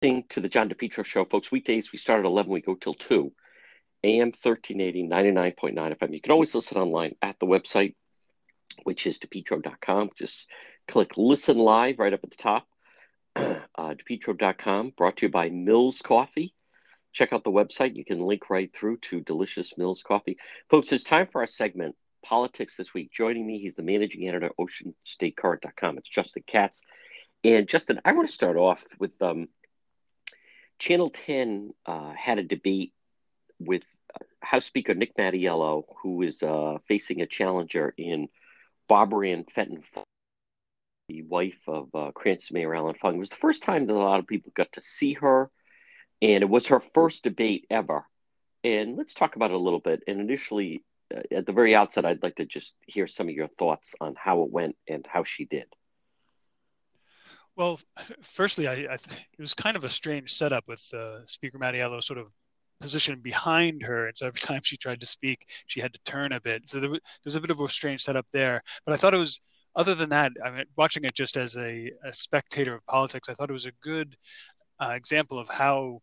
to the John DePetro show, folks. Weekdays we start at 11, we go till 2. AM 1380, 99.9 FM. You can always listen online at the website, which is depetro.com. Just click listen live right up at the top. Uh, depetro.com, brought to you by Mills Coffee. Check out the website. You can link right through to delicious Mills Coffee. Folks, it's time for our segment, Politics This Week. Joining me, he's the managing editor at OceanStateCurrent.com. It's Justin Katz. And Justin, I want to start off with um, Channel 10 uh, had a debate with House Speaker Nick Mattiello, who is uh, facing a challenger in Barbara Ann Fenton, the wife of uh, Cranston Mayor Allan Fung. It was the first time that a lot of people got to see her, and it was her first debate ever. And let's talk about it a little bit. And initially, uh, at the very outset, I'd like to just hear some of your thoughts on how it went and how she did. Well, firstly, I, I it was kind of a strange setup with uh, Speaker Mattiello sort of positioned behind her, and so every time she tried to speak, she had to turn a bit. So there was, there was a bit of a strange setup there. But I thought it was. Other than that, I mean, watching it just as a, a spectator of politics, I thought it was a good uh, example of how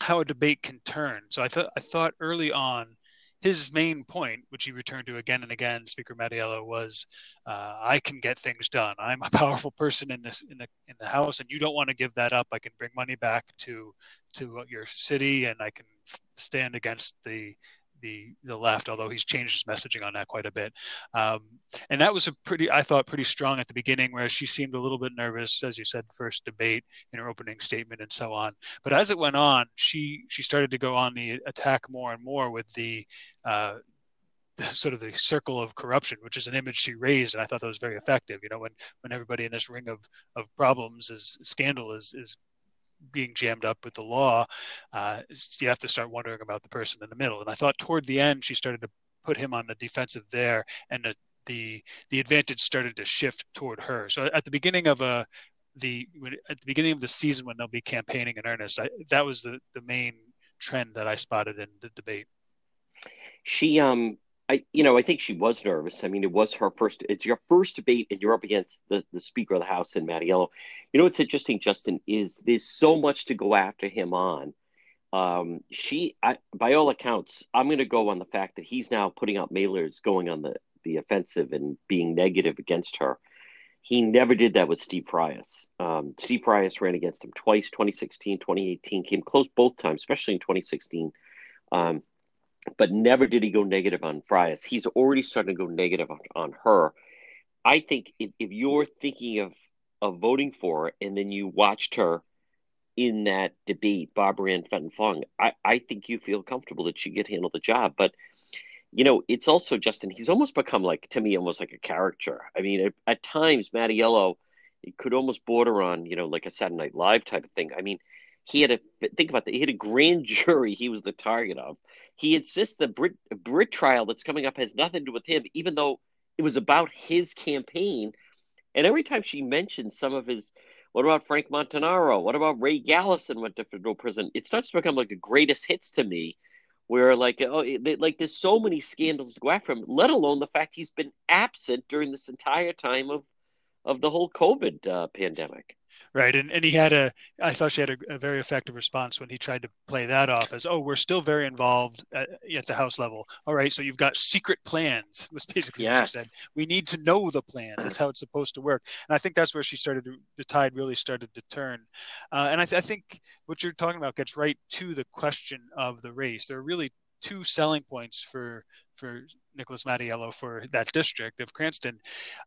how a debate can turn. So I thought I thought early on his main point, which he returned to again and again, Speaker Mattiello, was, uh, "I can get things done. I'm a powerful person in this in the in the House, and you don't want to give that up. I can bring money back to to your city, and I can stand against the the the left, although he's changed his messaging on that quite a bit. Um, and that was a pretty, I thought, pretty strong at the beginning, where she seemed a little bit nervous, as you said, first debate in her opening statement and so on. But as it went on, she she started to go on the attack more and more with the. Uh, sort of the circle of corruption, which is an image she raised, and I thought that was very effective. You know, when when everybody in this ring of of problems is scandal is is being jammed up with the law, uh, you have to start wondering about the person in the middle. And I thought toward the end, she started to put him on the defensive there, and the the, the advantage started to shift toward her. So at the beginning of a the at the beginning of the season when they'll be campaigning in earnest, I, that was the the main trend that I spotted in the debate. She um I, you know, I think she was nervous. I mean, it was her first. It's your first debate, and you're up against the the Speaker of the House and Mattiello. You know, what's interesting, Justin, is there's so much to go after him on. Um, she, I, by all accounts, I'm going to go on the fact that he's now putting out mailers, going on the the offensive and being negative against her. He never did that with Steve Frias. Um, Steve Frias ran against him twice, 2016, 2018, came close both times, especially in 2016. Um, but never did he go negative on Frias. He's already starting to go negative on, on her. I think if, if you're thinking of of voting for her and then you watched her in that debate, Barbara Ann Fenton Fung, I, I think you feel comfortable that she could handle the job. But you know, it's also Justin. He's almost become like to me almost like a character. I mean, at, at times Mattiello, it could almost border on you know like a Saturday Night Live type of thing. I mean, he had a think about that. He had a grand jury. He was the target of. He insists the Britt Britt trial that's coming up has nothing to do with him, even though it was about his campaign. And every time she mentions some of his, what about Frank Montanaro? What about Ray Gallison went to federal prison? It starts to become like the greatest hits to me, where like oh, they, like there's so many scandals to go after him. Let alone the fact he's been absent during this entire time of of the whole COVID uh, pandemic. Right, and and he had a. I thought she had a, a, very effective response when he tried to play that off as, "Oh, we're still very involved at, at the house level." All right, so you've got secret plans. Was basically yes. what she said. We need to know the plans. That's how it's supposed to work. And I think that's where she started. To, the tide really started to turn. Uh, and I, th- I think what you're talking about gets right to the question of the race. There are really two selling points for for Nicholas Mattiello for that district of Cranston.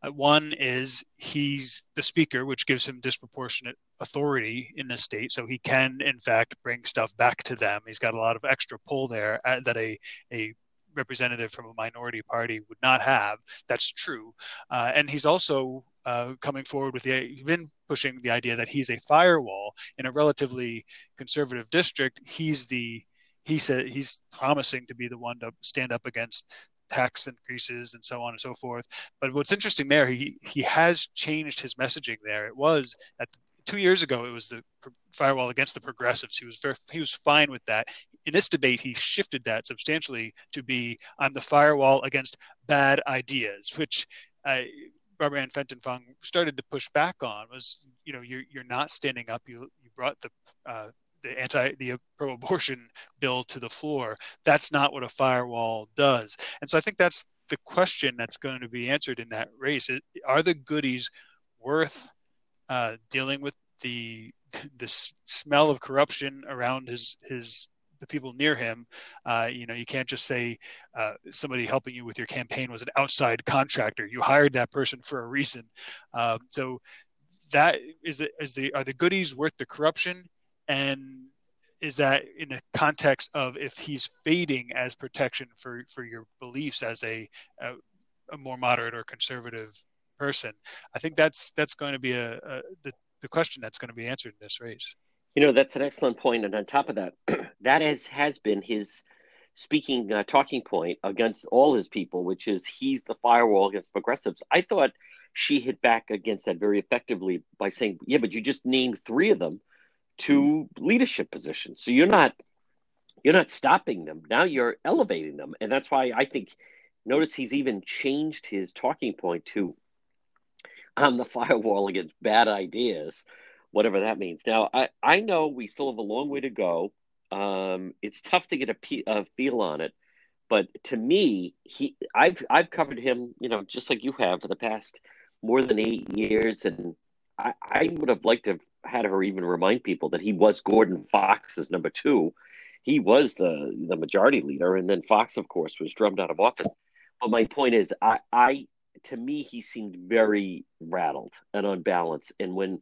Uh, one is he's the speaker, which gives him disproportionate authority in the state, so he can, in fact, bring stuff back to them. He's got a lot of extra pull there uh, that a a representative from a minority party would not have. That's true, uh, and he's also uh, coming forward with the he's been pushing the idea that he's a firewall in a relatively conservative district. He's the he said he's promising to be the one to stand up against tax increases and so on and so forth. But what's interesting there, he he has changed his messaging there. It was at two years ago, it was the firewall against the progressives. He was very, he was fine with that. In this debate, he shifted that substantially to be I'm the firewall against bad ideas, which. Uh, Barbara Ann Fenton Fung started to push back on was, you know, you're you're not standing up. You you brought the uh, the anti the pro-abortion bill to the floor. That's not what a firewall does. And so I think that's the question that's going to be answered in that race. Are the goodies worth uh, dealing with the the smell of corruption around his his the people near him. Uh, you know, you can't just say uh, somebody helping you with your campaign was an outside contractor. You hired that person for a reason. Uh, so that is the, is the are the goodies worth the corruption? And is that in a context of if he's fading as protection for for your beliefs as a, a, a more moderate or conservative person? I think that's that's going to be a, a the the question that's going to be answered in this race. You know, that's an excellent. And on top of that, that has, has been his speaking uh, talking point against all his people, which is he's the firewall against progressives. I thought she hit back against that very effectively by saying, yeah, but you just named three of them to leadership positions. So you're not you're not stopping them. Now you're elevating them. And that's why I think notice he's even changed his talking point to I'm the firewall against bad ideas whatever that means. Now, I, I know we still have a long way to go. Um, it's tough to get a, a feel on it, but to me, he I've I've covered him, you know, just like you have for the past more than eight years, and I, I would have liked to have had her even remind people that he was Gordon Fox's number two. He was the the majority leader, and then Fox, of course, was drummed out of office. But my point is, I, I to me, he seemed very rattled and unbalanced, and when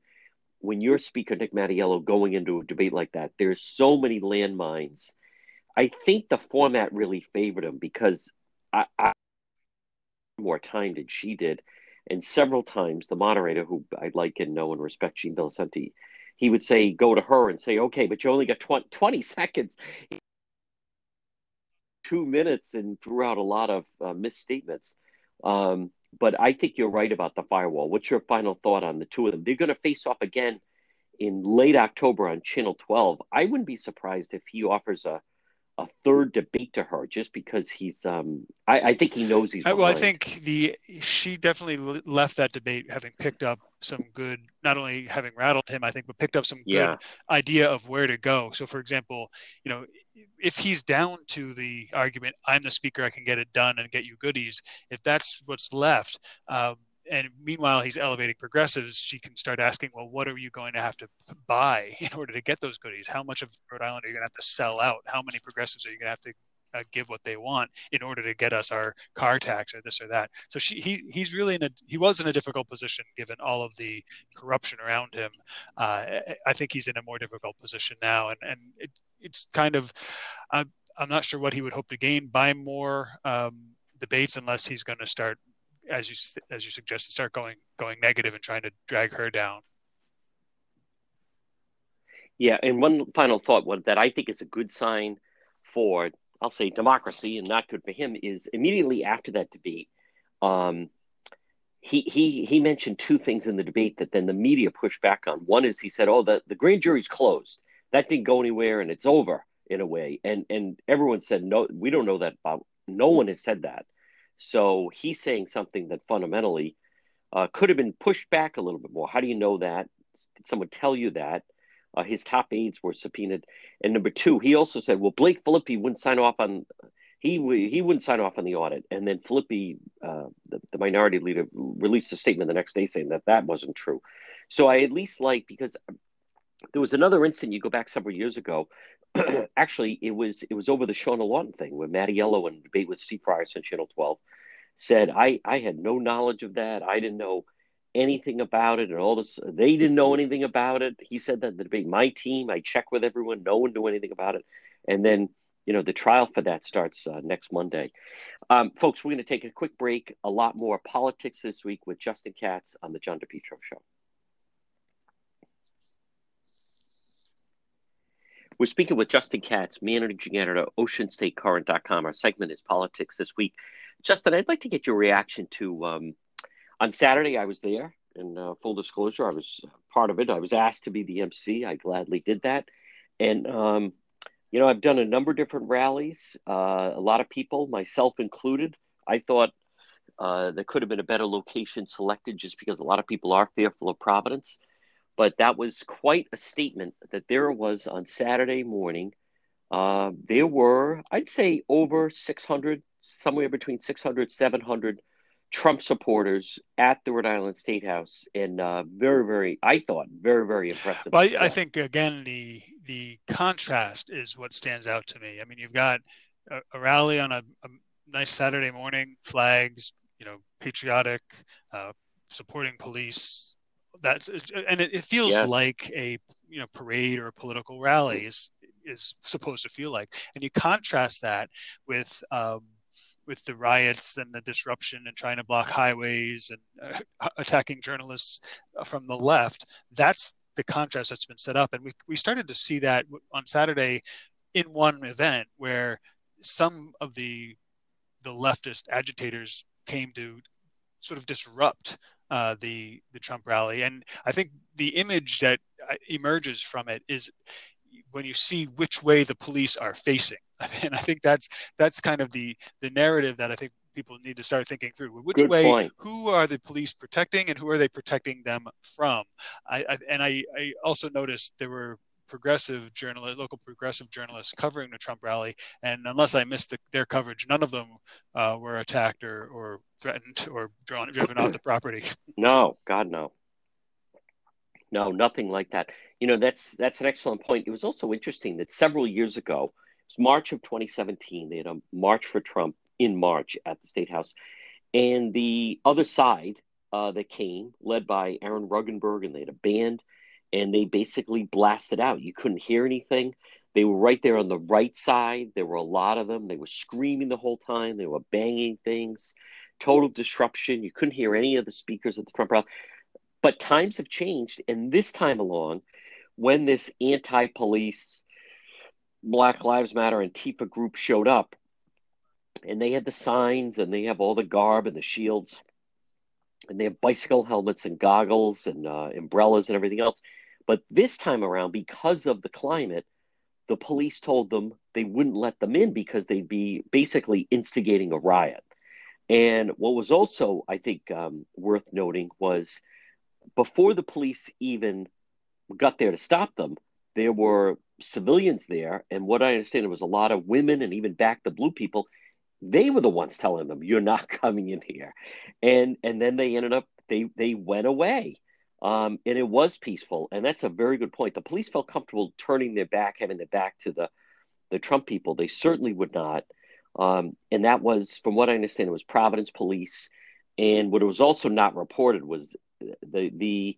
when you're Speaker Nick Mattiello going into a debate like that, there's so many landmines. I think the format really favored him because I, I more time than she did. And several times the moderator, who I like and know and respect, Gene Valicenti, he would say, go to her and say, okay, but you only got 20, 20 seconds, two minutes, and threw out a lot of uh, misstatements. Um, but I think you're right about the firewall. What's your final thought on the two of them? They're going to face off again in late October on Channel 12. I wouldn't be surprised if he offers a a third debate to her just because he's um I, I think he knows he's well I think the she definitely left that debate having picked up some good not only having rattled him I think but picked up some good yeah. idea of where to go so for example you know if he's down to the argument I'm the speaker I can get it done and get you goodies if that's what's left um, and meanwhile he's elevating progressives she can start asking well what are you going to have to buy in order to get those goodies? How much of rhode island are you going to have to sell out? How many progressives are you going to have to uh, give what they want in order to get us our car tax or this or that? So she, he he's really in a he was in a difficult position given all of the corruption around him. Uh, i think he's in a more difficult position now and and it, it's kind of uh, i'm not sure what he would hope to gain by more um, debates unless he's going to start as you as you suggested, start going going negative and trying to drag her down. Yeah, and one final thought, one that I think is a good sign for, I'll say, democracy, and not good for him, is immediately after that debate, um, he he he mentioned two things in the debate that then the media pushed back on. One is he said, "Oh, the the grand jury's closed. That didn't go anywhere, and it's over in a way." And and everyone said, "No, we don't know that about. No one has said that." So he's saying something that fundamentally uh, could have been pushed back a little bit more. How do you know that? Did someone tell you that? Uh, his top aides were subpoenaed. And number two, he also said, well, Blake Filippi wouldn't sign off on he he wouldn't sign off on the audit. And then Filippi, uh, the, the minority leader, released a statement the next day saying that that wasn't true. So I at least like because there was another incident. You go back several years ago actually, it was it was over the Shawna Lawton thing where Mattiello in debate with Steve Price on Channel 12 said, I, I had no knowledge of that. I didn't know anything about it and all this. They didn't know anything about it. He said that the debate, my team, I checked with everyone. No one knew anything about it. And then, you know, the trial for that starts uh, next Monday. Um, folks, we're going to take a quick break. A lot more politics this week with Justin Katz on the John DePetro Show. We're speaking with Justin Katz, managing editor, of OceanStateCurrent.com. Our segment is politics this week. Justin, I'd like to get your reaction to um, on Saturday. I was there, and uh, full disclosure, I was part of it. I was asked to be the MC. I gladly did that, and um, you know, I've done a number of different rallies. Uh, a lot of people, myself included, I thought Uh, there could have been a better location selected just because a lot of people are fearful of Providence. But that was quite a statement that there was on Saturday morning. Uh, there were, I'd say, over 600, somewhere between 600, 700 Trump supporters at the Rhode Island State House, and uh, very, very, I thought, very, very impressive. Well, I, I, think again the the contrast is what stands out to me. I mean, you've got a, a rally on a, a, nice Saturday morning, flags, you know, patriotic, uh, supporting police. That's and it, it feels yes. like a you know parade or a political rally is is supposed to feel like, and you contrast that with. Um, with the riots and the disruption and trying to block highways and uh, attacking journalists from the left. That's the contrast that's been set up. And we, we started to see that on Saturday in one event where some of the the leftist agitators came to sort of disrupt uh, the the Trump rally, and I think the image that uh, emerges from it is when you see which way the police are facing and I think that's that's kind of the the narrative that I think people need to start thinking through. Which Good way? Point. Who are the police protecting, and who are they protecting them from? I, I and I, I also noticed there were progressive journalist, local progressive journalists covering the Trump rally, and unless I missed the, their coverage, none of them uh, were attacked or, or threatened or drawn, driven off the property. No, God, no, no, nothing like that. You know, that's that's an excellent point. It was also interesting that several years ago, March of 2017. They had a March for Trump in March at the State House. And the other side uh, that came, led by Aaron Regunberg, and they had a band, and they basically blasted out. You couldn't hear anything. They were right there on the right side. There were a lot of them. They were screaming the whole time. They were banging things. Total disruption. You couldn't hear any of the speakers at the Trump rally. But times have changed. And this time along, when this anti police Black Lives Matter and Antifa group showed up, and they had the signs and they have all the garb and the shields, and they have bicycle helmets and goggles and uh, umbrellas and everything else. But this time around, because of the climate, the police told them they wouldn't let them in because they'd be basically instigating a riot. And what was also, I think, um, worth noting was before the police even got there to stop them, there were civilians there, and what I understand, it was a lot of women and even back the blue people. They were the ones telling them, "You're not coming in here," and and then they ended up they they went away, um, and it was peaceful. And that's a very good point. The police felt comfortable turning their back, having their back to the the Trump people. They certainly would not, um, and that was, from what I understand, it was Providence Police. And what was also not reported was the the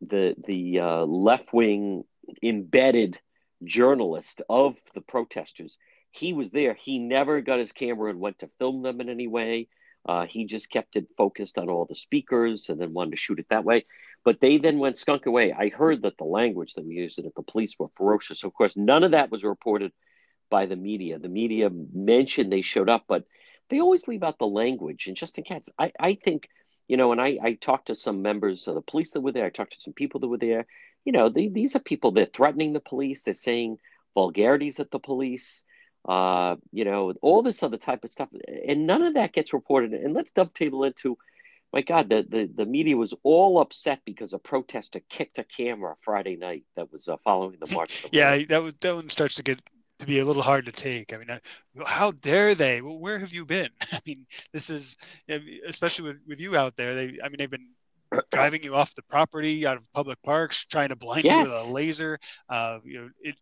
the the uh, left wing embedded journalist of the protesters. He was there. He never got his camera and went to film them in any way. Uh, he just kept it focused on all the speakers and then wanted to shoot it that way. But they then went skunk away. I heard that the language that we used at the police were ferocious. Of course, none of that was reported by the media. The media mentioned they showed up, but they always leave out the language. And Justin Katz, I, I think, you know, and I, I talked to some members of the police that were there. I talked to some people that were there you know, they, these are people they're threatening the police. They're saying vulgarities at the police. Uh, you know, all this other type of stuff, and none of that gets reported. And let's dovetail into, my God, the the, the media was all upset because a protester kicked a camera Friday night that was uh, following the march. yeah, that was, that one starts to get to be a little hard to take. I mean, how dare they? Well, where have you been? I mean, this is especially with, with you out there. They, I mean, they've been driving you off the property out of public parks, trying to blind yes. you with a laser, uh, you know, it,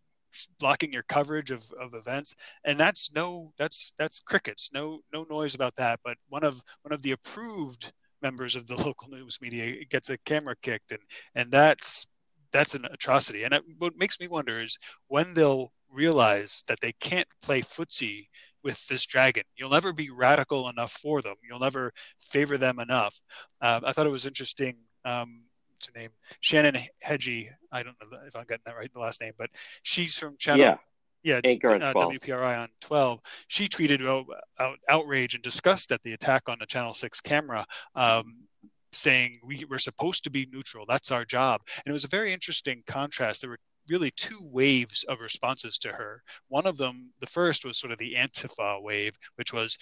blocking your coverage of, of events. And that's no, that's, that's crickets, no, no noise about that. But one of, one of the approved members of the local news media gets a camera kicked and, and that's, that's an atrocity. And it, what makes me wonder is when they'll realize that they can't play footsie with this dragon. You'll never be radical enough for them. You'll never favor them enough. Uh, I thought it was interesting um, to name Shannon Hedgie. I don't know if I'm getting that right, the last name, but she's from Channel. Yeah. Yeah, uh, WPRI on 12. She tweeted out, out, outrage and disgust at the attack on the Channel 6 camera, um, saying we, we're supposed to be neutral. That's our job. And it was a very interesting contrast. There were really two waves of responses to her. One of them, the first was sort of the Antifa wave, which was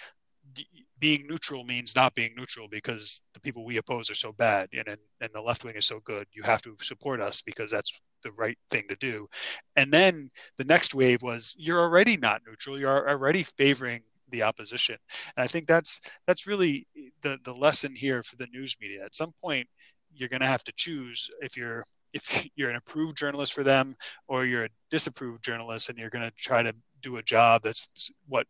being neutral means not being neutral because the people we oppose are so bad and and, and the left wing is so good. You have to support us because that's the right thing to do. And then the next wave was you're already not neutral. You're already favoring the opposition. And I think that's that's really the the lesson here for the news media. At some point, you're going to have to choose if you're if you're an approved journalist for them or you're a disapproved journalist and you're going to try to do a job that's what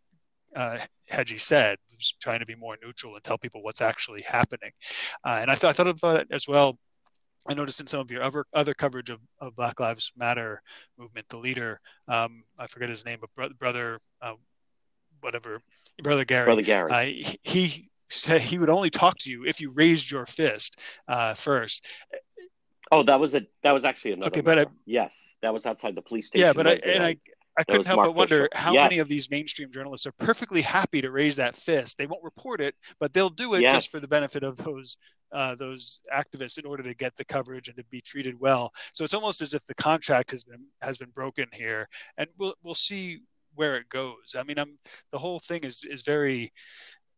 uh, Hedgie said, trying to be more neutral and tell people what's actually happening. Uh, and I, th- I thought of that as well. I noticed in some of your other other coverage of, of Black Lives Matter movement, the leader, um, I forget his name, but bro- brother, uh, whatever, brother Gary, brother Gary, uh, he said he would only talk to you if you raised your fist uh, first. Oh, that was a that was actually another. Okay, but I, yes, that was outside the police station. Yeah, but I, and I I couldn't help Mark but wonder Fisher. how Yes. many of these mainstream journalists are perfectly happy to raise that fist. They won't report it, but they'll do it Yes. just for the benefit of those uh, those activists in order to get the coverage and to be treated well. So it's almost as if the contract has been has been broken here, and we'll we'll see where it goes. I mean, I'm the whole thing is is very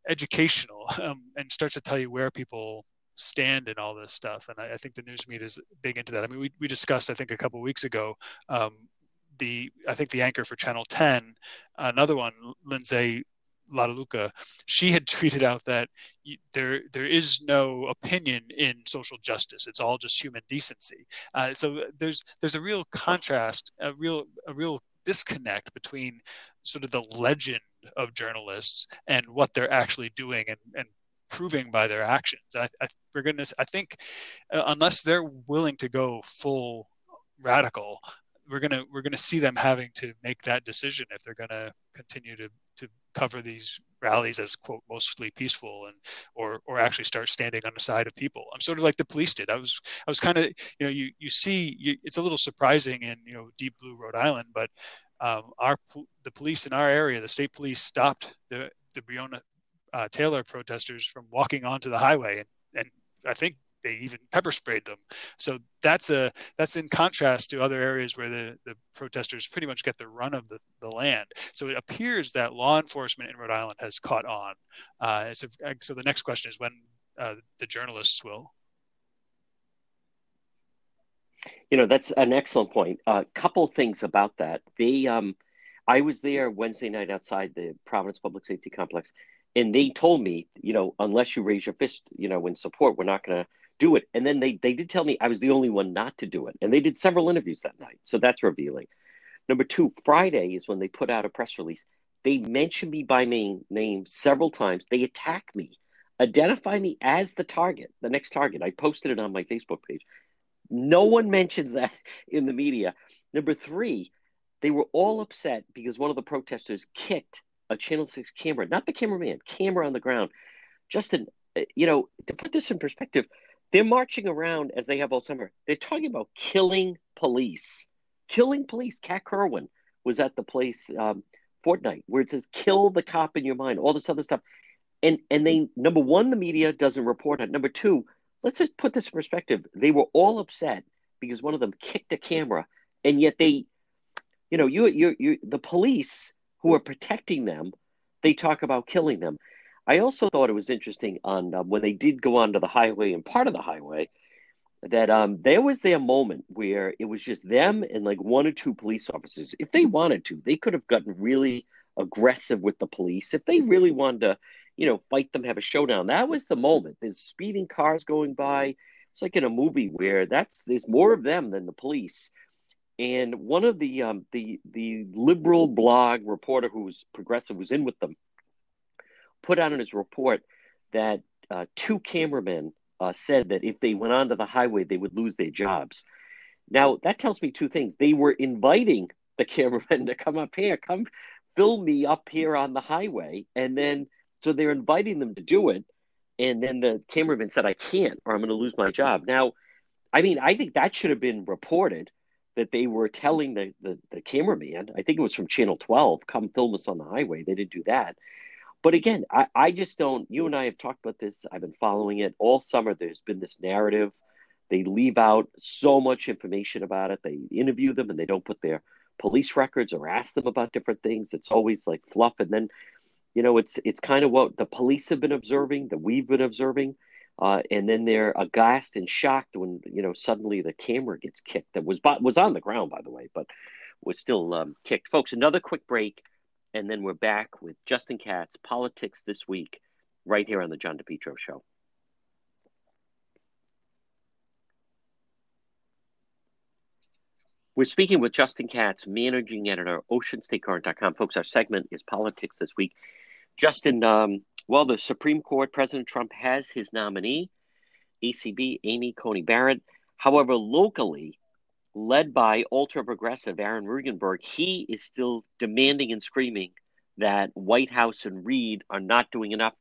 educational um, and starts to tell you where people stand in all this stuff. And I, I think the news media is big into that. I mean, we, we discussed, I think, a couple of weeks ago, um, the I think the anchor for Channel 10, another one, Lindsay Lataluca, she had tweeted out that there there is no opinion in social justice. It's all just human decency. Uh, so there's there's a real contrast, a real a real disconnect between sort of the legend of journalists and what they're actually doing and, and proving by their actions. I, I, we're gonna, I think, uh, unless they're willing to go full radical, we're gonna we're gonna see them having to make that decision if they're gonna continue to to cover these rallies as quote mostly peaceful and or or actually start standing on the side of people. I'm sort of like the police did. I was I was kind of you know you you see you, it's a little surprising in you know deep blue Rhode Island, but um, our the police in our area, the state police stopped the the Breonna uh, Taylor protesters from walking onto the highway, and, and I think they even pepper sprayed them. So that's a that's in contrast to other areas where the, the protesters pretty much get the run of the, the land. So it appears that law enforcement in Rhode Island has caught on. Uh, so, so the next question is when uh, the journalists will. You know, that's an excellent point. A uh, couple things about that. They, um, I was there Wednesday night outside the Providence Public Safety Complex, and they told me, you know, unless you raise your fist, you know, in support, we're not going to do it. And then they they did tell me I was the only one not to do it, and they did several interviews that night, so that's revealing. Number two, Friday is when they put out a press release. They mentioned me by name, name several times. They attack me, identify me as the target, the next target. I posted it on my Facebook page. No one mentions that in the media. Number three, they were all upset because one of the protesters kicked a Channel 6 camera, not the cameraman, camera on the ground. Justin, eh, you know, to put this in perspective, they're marching around as they have all summer. They're talking about killing police. Killing police. Kat Kerwin was at the place um, Fortnight where it says kill the cop in your mind, all this other stuff. And and they number one, the media doesn't report it. Number two, let's just put this in perspective. They were all upset because one of them kicked a camera, and yet they, you know, you you you the police who are protecting them, they talk about killing them. I also thought it was interesting on uh, when they did go onto the highway and part of the highway that um, there was their moment where it was just them and like one or two police officers. If they wanted to, they could have gotten really aggressive with the police. If they really wanted to, you know, fight them, have a showdown, that was the moment. There's speeding cars going by. It's like in a movie where that's there's more of them than the police. And one of the um, the the liberal blog reporter who was progressive was in with them put out in his report that uh, two cameramen uh, said that if they went onto the highway, they would lose their jobs. Now, that tells me two things. They were inviting the cameramen to come up here, come film me up here on the highway. And then, so they're inviting them to do it. And then the cameraman said, I can't, or I'm going to lose my job. Now, I mean, I think that should have been reported that they were telling the, the, the cameraman, I think it was from Channel 12, come film us on the highway. They didn't do that. But again, I, I just don't. You and I have talked about this. I've been following it all summer. There's been this narrative. They leave out so much information about it. They interview them and they don't put their police records or ask them about different things. It's always like fluff. And then you know, it's it's kind of what the police have been observing, that we've been observing, uh, and then they're aghast and shocked when you know suddenly the camera gets kicked that was was on the ground, by the way, but was still um, kicked. Folks, another quick break, and then we're back with Justin Katz, politics this week, right here on the John DePetro Show. We're speaking with Justin Katz, managing editor, OceanStateCurrent.com. Folks, our segment is politics this week. Justin, um, well, the Supreme Court, President Trump has his nominee, ACB Amy Coney Barrett. However, locally, led by ultra progressive Aaron Regunberg, he is still demanding and screaming that Whitehouse and Reed are not doing enough.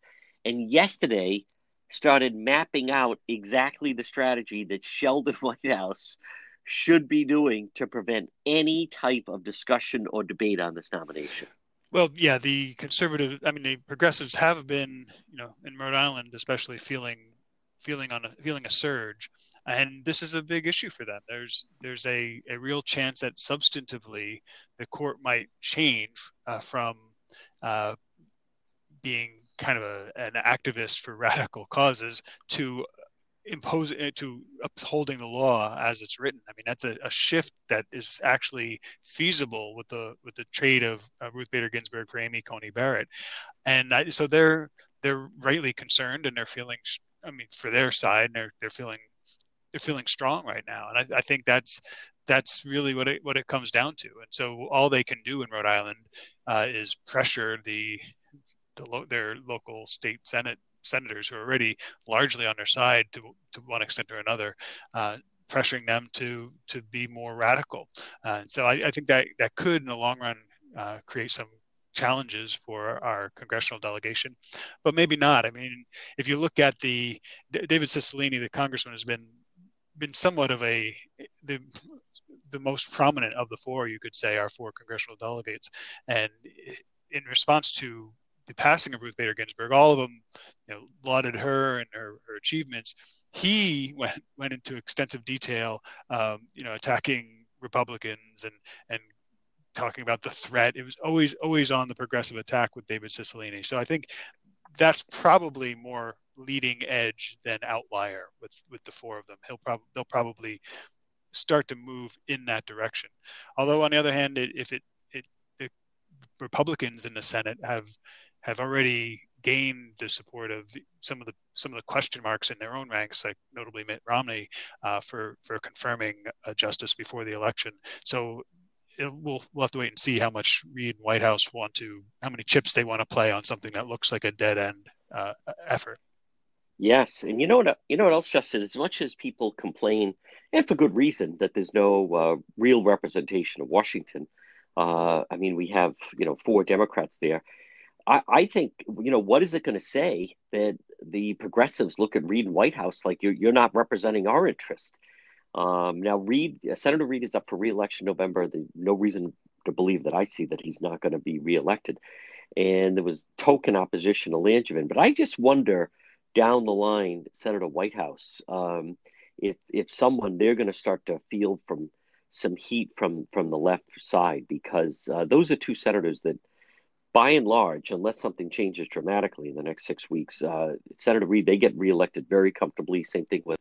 And yesterday started mapping out exactly the strategy that Sheldon Whitehouse should be doing to prevent any type of discussion or debate on this nomination? Well, yeah, the conservative, I mean, the progressives have been, you know, in Rhode Island, especially feeling, feeling on a, feeling a surge, and this is a big issue for them. There's, there's a, a real chance that substantively the court might change uh, from uh, being kind of a, an activist for radical causes to imposing uh, to upholding the law as it's written. I mean, that's a, a, shift that is actually feasible with the with the trade of uh, Ruth Bader Ginsburg for Amy Coney Barrett, and I, so they're they're rightly concerned and they're feeling. I mean, for their side, they're they're feeling they're feeling strong right now, and I, I think that's that's really what it what it comes down to. And so all they can do in Rhode Island uh, is pressure the the lo- their local state senate senators who are already largely on their side to, to one extent or another, uh, pressuring them to to be more radical. Uh, and so I, I, think that that could, in the long run, uh, create some challenges for our congressional delegation, but maybe not. I mean, if you look at the David Cicilline, the congressman, has been been somewhat of a the the most prominent of the four, you could say, are four congressional delegates, and in response to the passing of Ruth Bader Ginsburg, all of them you know, lauded her and her, her achievements. He went went into extensive detail, um, you know, attacking Republicans and and talking about the threat. It was always always on the progressive attack with David Cicilline. So I think that's probably more leading edge than outlier with with the four of them. He'll probably they'll probably start to move in that direction. Although on the other hand, it, if it, it the Republicans in the Senate have have already gained the support of some of the some of the question marks in their own ranks, like notably Mitt Romney, uh, for for confirming a justice before the election. So it, we'll we'll have to wait and see how much Reed and Whitehouse want to, how many chips they want to play on something that looks like a dead end uh, effort. Yes, and you know what? You know what else, Justin? As much as people complain, and for good reason, that there's no uh, real representation of Washington. Uh, I mean, we have you know four Democrats there I, I think you know what is it going to say that the progressives look at Reed and Whitehouse like you're you're not representing our interest. Um, now, Reed, uh, Senator Reed is up for reelection November. The, no reason to believe that I see that he's not going to be reelected. And there was token opposition to Langevin, but I just wonder down the line, Senator Whitehouse, um, if if someone they're going to start to feel from some heat from from the left side because uh, those are two senators that by and large, unless something changes dramatically in the next six weeks, uh, Senator Reed, they get reelected very comfortably. Same thing with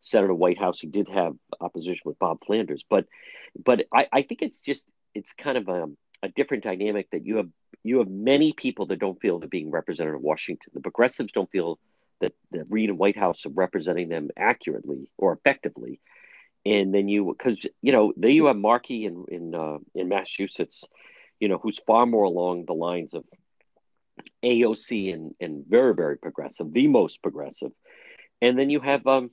Senator Whitehouse, who did have opposition with Bob Flanders. But but I, I think it's just it's kind of a, a different dynamic that you have you have many people that don't feel they're being represented in Washington. The progressives don't feel that, that Reed and Whitehouse are representing them accurately or effectively. And then you, because you know, there you have Markey in in uh, in Massachusetts, you know, who's far more along the lines of AOC and, and very, very progressive, the most progressive. And then you have, um,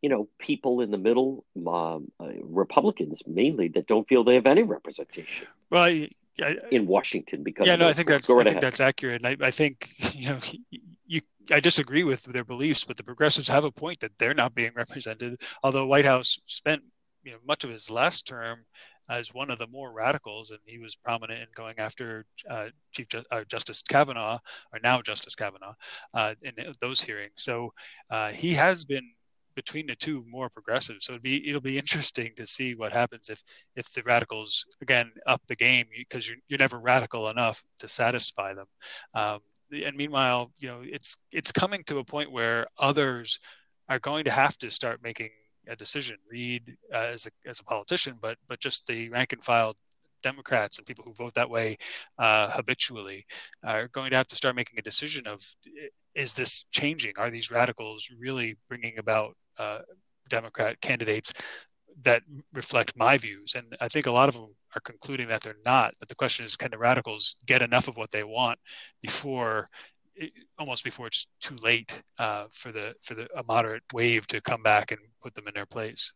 you know, people in the middle, um, uh, Republicans mainly, that don't feel they have any representation. Well, I, I, in Washington, because yeah, no, I think that's I think that's accurate. And I, I think you know, you I disagree with their beliefs, but the progressives have a point that they're not being represented. Although Whitehouse spent you know much of his last term as one of the more radicals, and he was prominent in going after uh, Chief uh, Justice Kavanaugh, or now Justice Kavanaugh, uh, in those hearings. So uh, he has been between the two more progressive. So it'll be it'll be interesting to see what happens if if the radicals again up the game because you're you're never radical enough to satisfy them. Um, and meanwhile, you know, it's it's coming to a point where others are going to have to start making a decision. Reed uh, as a as a politician, but but just the rank and file Democrats and people who vote that way uh, habitually are going to have to start making a decision of is this changing? Are these radicals really bringing about uh, Democrat candidates that reflect my views? And I think a lot of them are concluding that they're not. But the question is, can the radicals get enough of what they want before? almost before it's too late uh, for the for the a moderate wave to come back and put them in their place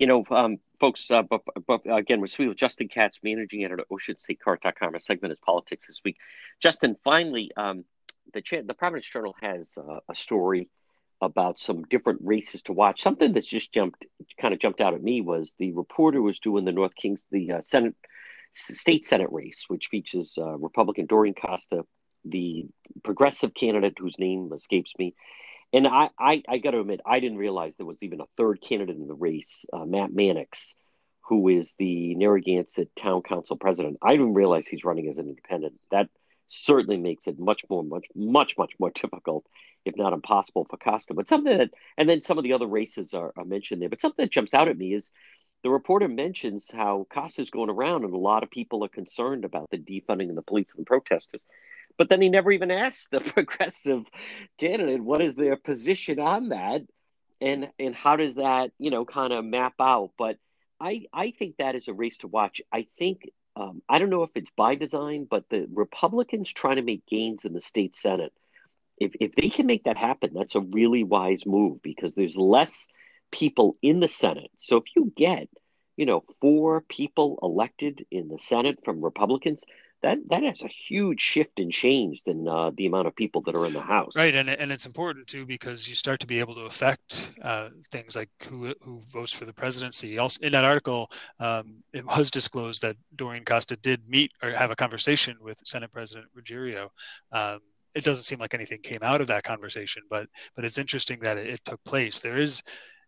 you know, um, folks, uh, but, but again, we're speaking with Justin Katz, managing editor at OceanStateCurrent.com. Our segment is politics this week. Justin, finally, um, the the Providence Journal has uh, a story about some different races to watch. Something that's just jumped, kind of jumped out at me was the reporter was doing the North Kings, the uh, Senate, state Senate race, which features uh, Republican Doreen Costa, the progressive candidate whose name escapes me, and I, I, I got to admit, I didn't realize there was even a third candidate in the race, uh, Matt Mannix, who is the Narragansett Town Council president. I didn't realize he's running as an independent. That certainly makes it much more, much, much, much more difficult, if not impossible, for Costa. But something that, and then some of the other races are, are mentioned there. But something that jumps out at me is the reporter mentions how Costa's going around, and a lot of people are concerned about the defunding of the police and the protesters. But then he never even asked the progressive candidate what is their position on that, and and how does that you know kind of map out. But I I think that is a race to watch. I think um, I don't know if it's by design, but the Republicans trying to make gains in the state senate. If if they can make that happen, that's a really wise move because there's less people in the Senate. So if you get you know four people elected in the Senate from Republicans, that that has a huge shift and change than uh, the amount of people that are in the house. Right, and and it's important too because you start to be able to affect uh, things like who who votes for the presidency. Also, in that article, um, it was disclosed that Doreen Costa did meet or have a conversation with Senate President Ruggerio. Um, it doesn't seem like anything came out of that conversation, but but it's interesting that it, it took place. There is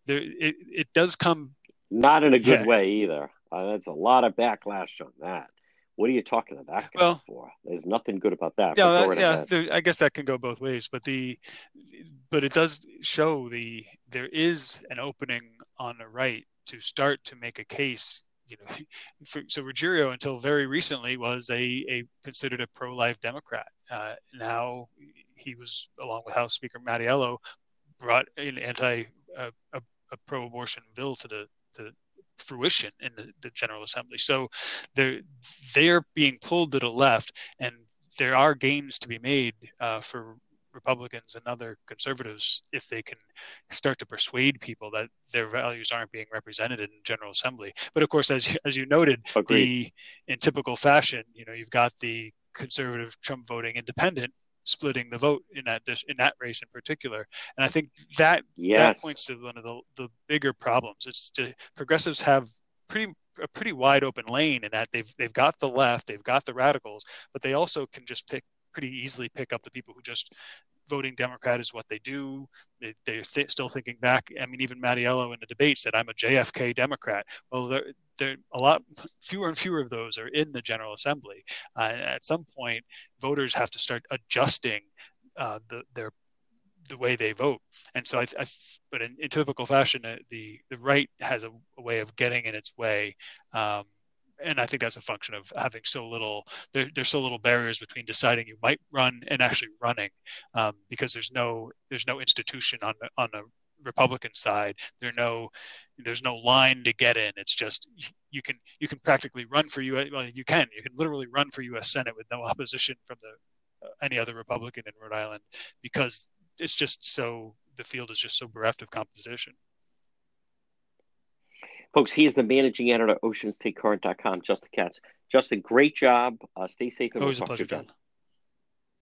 there it, it does come not in a good yeah. way either. Uh, that's a lot of backlash on that. What are you talking to that guy well, for? There's nothing good about that. Yeah, yeah. There, I guess that can go both ways, but the but it does show the there is an opening on the right to start to make a case. You know, for, so Ruggerio until very recently was a, a considered a pro-life Democrat. Uh, now he was along with House Speaker Mattiello brought an anti uh, a, a pro-abortion bill to the to fruition in the, the General Assembly. So they're they're being pulled to the left, and there are gains to be made uh, for Republicans and other conservatives if they can start to persuade people that their values aren't being represented in General Assembly. But of course, as you, as you noted, Agreed. the in typical fashion, you know, you've got the conservative Trump voting independent splitting the vote in that in that race in particular. And I think that yes. that points to one of the, the bigger problems. It's to progressives have pretty a pretty wide open lane in that they've they've got the left, they've got the radicals, but they also can just pick pretty easily pick up the people who just voting Democrat is what they do. They, are th- still thinking back. I mean, even Mattiello in the debate said, "I'm a JFK Democrat." Well, there, a lot fewer and fewer of those are in the General Assembly. Uh, at some point, voters have to start adjusting uh, the, their the way they vote. And so, I, I but in, in, typical fashion, uh, the the right has a, a, way of getting in its way. Um, and I think that's a function of having so little. There, there's so little barriers between deciding you might run and actually running, um, because there's no there's no institution on the on the Republican side. There no there's no line to get in. It's just you can you can practically run for you. Well, you can you can literally run for U.S. Senate with no opposition from the uh, any other Republican in Rhode Island because it's just so the field is just so bereft of competition. Folks, he is the managing editor of OceanStateCurrent.com, Justin Katz. Justin, great job. Uh, stay safe. And Always we'll a pleasure, John.